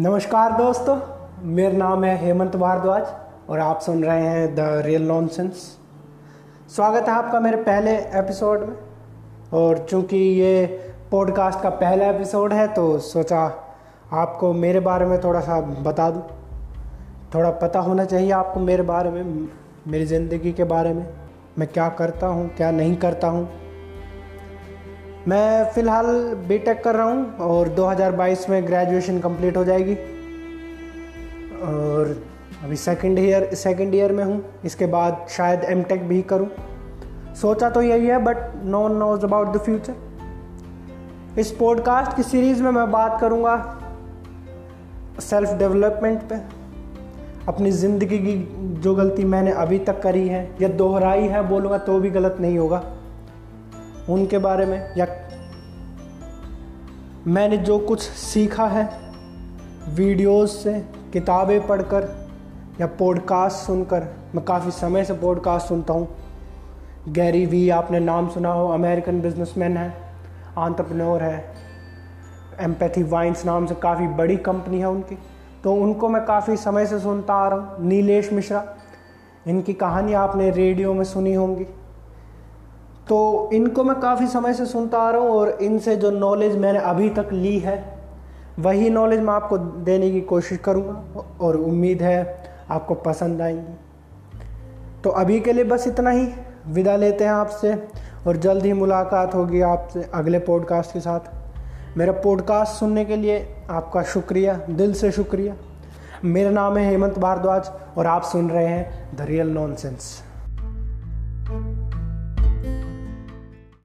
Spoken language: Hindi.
नमस्कार दोस्तों, मेरा नाम है हेमंत भारद्वाज और आप सुन रहे हैं द रियल नॉनसेंस। स्वागत है आपका मेरे पहले एपिसोड में। और चूँकि ये पॉडकास्ट का पहला एपिसोड है तो सोचा आपको मेरे बारे में थोड़ा सा बता दूँ। थोड़ा पता होना चाहिए आपको मेरे बारे में, मेरी ज़िंदगी के बारे में। मैं क्या करता हूँ, क्या नहीं करता हूँ। मैं फ़िलहाल बीटेक कर रहा हूँ और 2022 में ग्रेजुएशन कंप्लीट हो जाएगी। और अभी सेकंड ईयर सेकंड ईयर में हूँ। इसके बाद शायद एम टेक भी करूँ। सोचा तो यही है but no knows about the future इस पॉडकास्ट की सीरीज़ में मैं बात करूँगा सेल्फ डेवलपमेंट पे। अपनी ज़िंदगी की जो गलती मैंने अभी तक करी है या दोहराई है बोलूँगा तो भी गलत नहीं होगा। उनके बारे में, या मैंने जो कुछ सीखा है, वीडियोस से, किताबें पढ़कर, या पॉडकास्ट सुनकर, मैं काफ़ी समय से पॉडकास्ट सुनता हूँ। गैरी वी, आपने नाम सुना हो अमेरिकन बिजनेसमैन है आंट्रप्रनोर है एम्पैथी वाइन्स नाम से काफ़ी बड़ी कंपनी है उनकी। तो उनको मैं काफ़ी समय से सुनता आ रहा हूँ। नीलेश मिश्रा, इनकी कहानी आपने रेडियो में सुनी होंगी। तो इनको मैं काफ़ी समय से सुनता आ रहा हूँ और इनसे जो नॉलेज मैंने अभी तक ली है, वही नॉलेज मैं आपको देने की कोशिश करूँगा और उम्मीद है आपको पसंद आएँगी। तो अभी के लिए बस इतना ही। विदा लेते हैं आपसे और जल्द ही मुलाकात होगी आपसे अगले पॉडकास्ट के साथ। मेरा पॉडकास्ट सुनने के लिए आपका शुक्रिया, दिल से शुक्रिया। मेरा नाम है हेमंत भारद्वाज और आप सुन रहे हैं द रियल नॉनसेंस